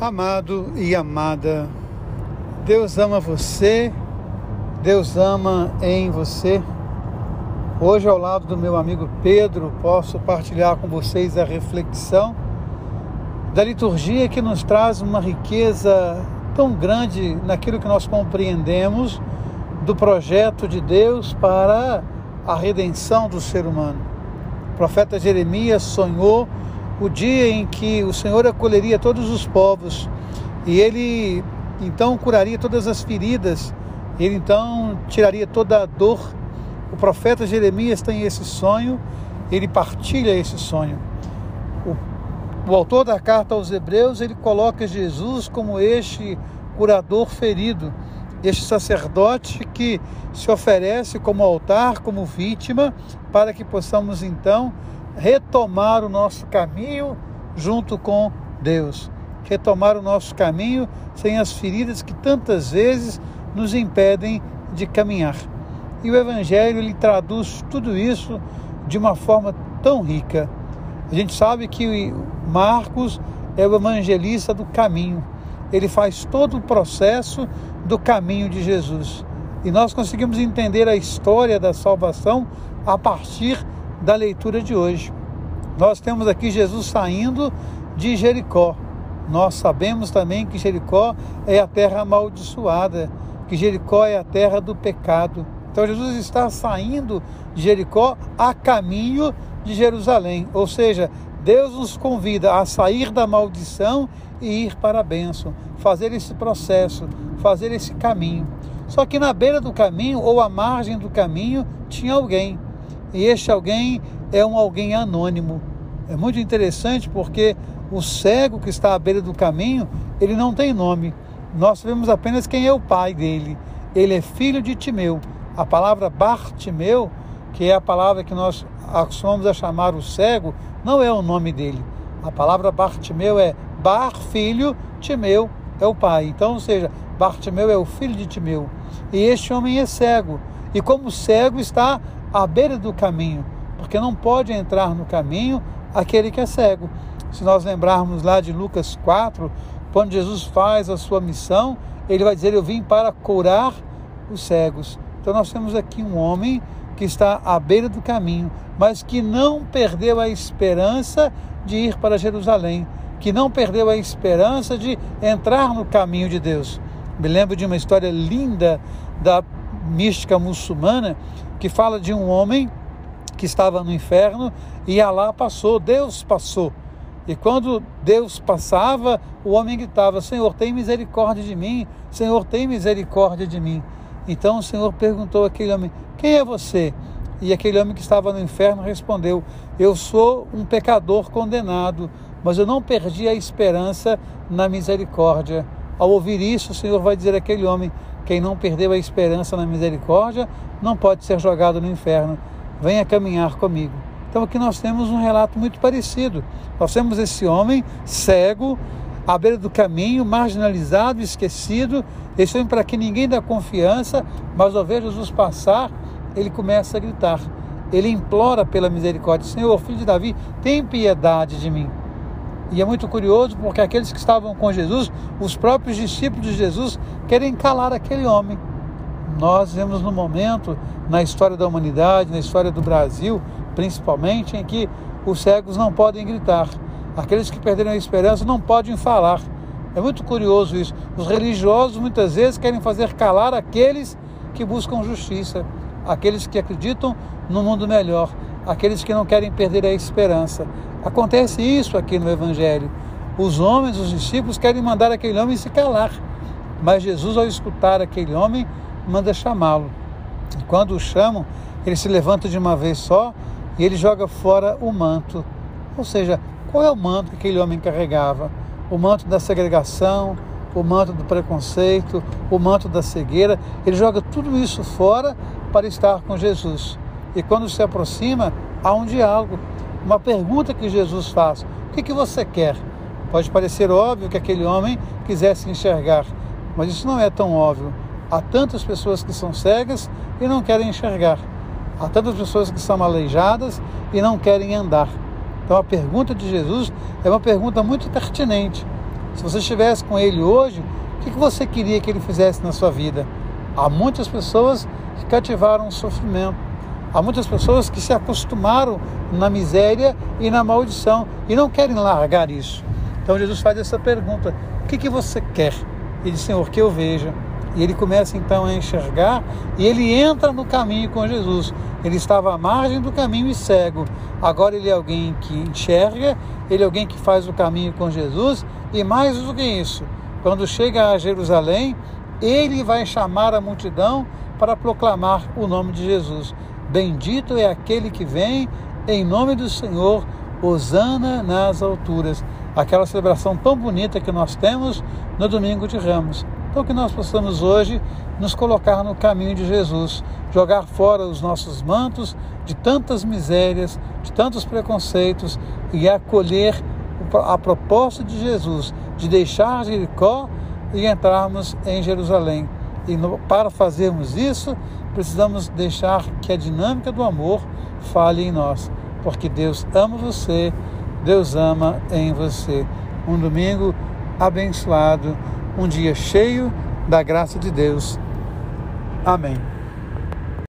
Amado e amada, Deus ama você, Deus ama em você. Hoje, ao lado do meu amigo Pedro, posso partilhar com vocês a reflexão da liturgia que nos traz uma riqueza tão grande naquilo que nós compreendemos do projeto de Deus para a redenção do ser humano. O profeta Jeremias sonhou o dia em que o Senhor acolheria todos os povos e ele então curaria todas as feridas, ele então tiraria toda a dor. O profeta Jeremias tem esse sonho, ele partilha esse sonho. O, o autor da carta aos Hebreus, ele coloca Jesus como este curador ferido, este sacerdote que se oferece como altar, como vítima, para que possamos então retomar o nosso caminho junto com Deus. Retomar o nosso caminho sem as feridas que tantas vezes nos impedem de caminhar. E o Evangelho ele traduz tudo isso de uma forma tão rica. A gente sabe que Marcos é o evangelista do caminho. Ele faz todo o processo do caminho de Jesus. E nós conseguimos entender a história da salvação a partir da leitura de hoje. Nós temos aqui Jesus saindo de Jericó. Nós sabemos também que Jericó é a terra amaldiçoada, que Jericó é a terra do pecado. Então Jesus está saindo de Jericó a caminho de Jerusalém. Ou seja, Deus nos convida a sair da maldição e ir para a bênção, fazer esse processo, fazer esse caminho. Só que na beira do caminho ou à margem do caminho tinha alguém e este alguém é um alguém anônimo. É muito interessante porque o cego que está à beira do caminho, ele não tem nome. Nós sabemos apenas quem é o pai dele. Ele é filho de Timeu. A palavra Bartimeu, que é a palavra que nós acostumamos a chamar o cego, não é o nome dele. A palavra Bartimeu é Bar, filho, Timeu é o pai. Então, ou seja, Bartimeu é o filho de Timeu. E este homem é cego. E como cego está à beira do caminho, porque não pode entrar no caminho aquele que é cego. Se nós lembrarmos lá de Lucas 4, quando Jesus faz a sua missão, ele vai dizer: Eu vim para curar os cegos. Então nós temos aqui um homem que está à beira do caminho, mas que não perdeu a esperança de ir para Jerusalém, que não perdeu a esperança de entrar no caminho de Deus. Me lembro de uma história linda da mística muçulmana que fala de um homem que estava no inferno e Alá passou, Deus passou. E quando Deus passava, o homem gritava: Senhor, tem misericórdia de mim, Senhor, tem misericórdia de mim. Então o Senhor perguntou àquele homem: Quem é você? E aquele homem que estava no inferno respondeu: Eu sou um pecador condenado, mas eu não perdi a esperança na misericórdia. Ao ouvir isso, o Senhor vai dizer àquele homem: quem não perdeu a esperança na misericórdia não pode ser jogado no inferno. Venha caminhar comigo. Então aqui nós temos um relato muito parecido. Nós temos esse homem cego, à beira do caminho, marginalizado, esquecido. Esse homem para que ninguém dá confiança, mas ao ver Jesus passar, ele começa a gritar. Ele implora pela misericórdia: Senhor, filho de Davi, tem piedade de mim. E é muito curioso porque aqueles que estavam com Jesus, os próprios discípulos de Jesus, querem calar aquele homem. Nós vemos no momento, na história da humanidade, na história do Brasil, principalmente, em que os cegos não podem gritar. Aqueles que perderam a esperança não podem falar. É muito curioso isso. Os religiosos muitas vezes querem fazer calar aqueles que buscam justiça, aqueles que acreditam no mundo melhor, aqueles que não querem perder a esperança. Acontece isso aqui no Evangelho. Os homens, os discípulos, querem mandar aquele homem se calar. Mas Jesus, ao escutar aquele homem, manda chamá-lo. E quando o chamam, ele se levanta de uma vez só e ele joga fora o manto. Ou seja, qual é o manto que aquele homem carregava? O manto da segregação, o manto do preconceito, o manto da cegueira. Ele joga tudo isso fora para estar com Jesus. E quando se aproxima, há um diálogo, uma pergunta que Jesus faz: O que, que você quer? Pode parecer óbvio que aquele homem quisesse enxergar, mas isso não é tão óbvio. Há tantas pessoas que são cegas e não querem enxergar. Há tantas pessoas que são aleijadas e não querem andar. Então a pergunta de Jesus é uma pergunta muito pertinente. Se você estivesse com Ele hoje, o que você queria que Ele fizesse na sua vida? Há muitas pessoas que cativaram o sofrimento. Há muitas pessoas que se acostumaram na miséria e na maldição e não querem largar isso. Então Jesus faz essa pergunta: o que, que você quer? Ele diz, Senhor, que eu veja. E ele começa então a enxergar e ele entra no caminho com Jesus. Ele estava à margem do caminho e cego. Agora ele é alguém que enxerga, ele é alguém que faz o caminho com Jesus e mais do que isso, quando chega a Jerusalém, ele vai chamar a multidão para proclamar o nome de Jesus. Bendito é aquele que vem em nome do Senhor, Hosana nas alturas. Aquela celebração tão bonita que nós temos no domingo de Ramos. Então, que nós possamos hoje nos colocar no caminho de Jesus, jogar fora os nossos mantos de tantas misérias, de tantos preconceitos e acolher a proposta de Jesus de deixar Jericó e entrarmos em Jerusalém. E no, para fazermos isso, precisamos deixar que a dinâmica do amor fale em nós, porque Deus ama você, Deus ama em você. Um domingo abençoado um dia cheio da graça de Deus. Amém.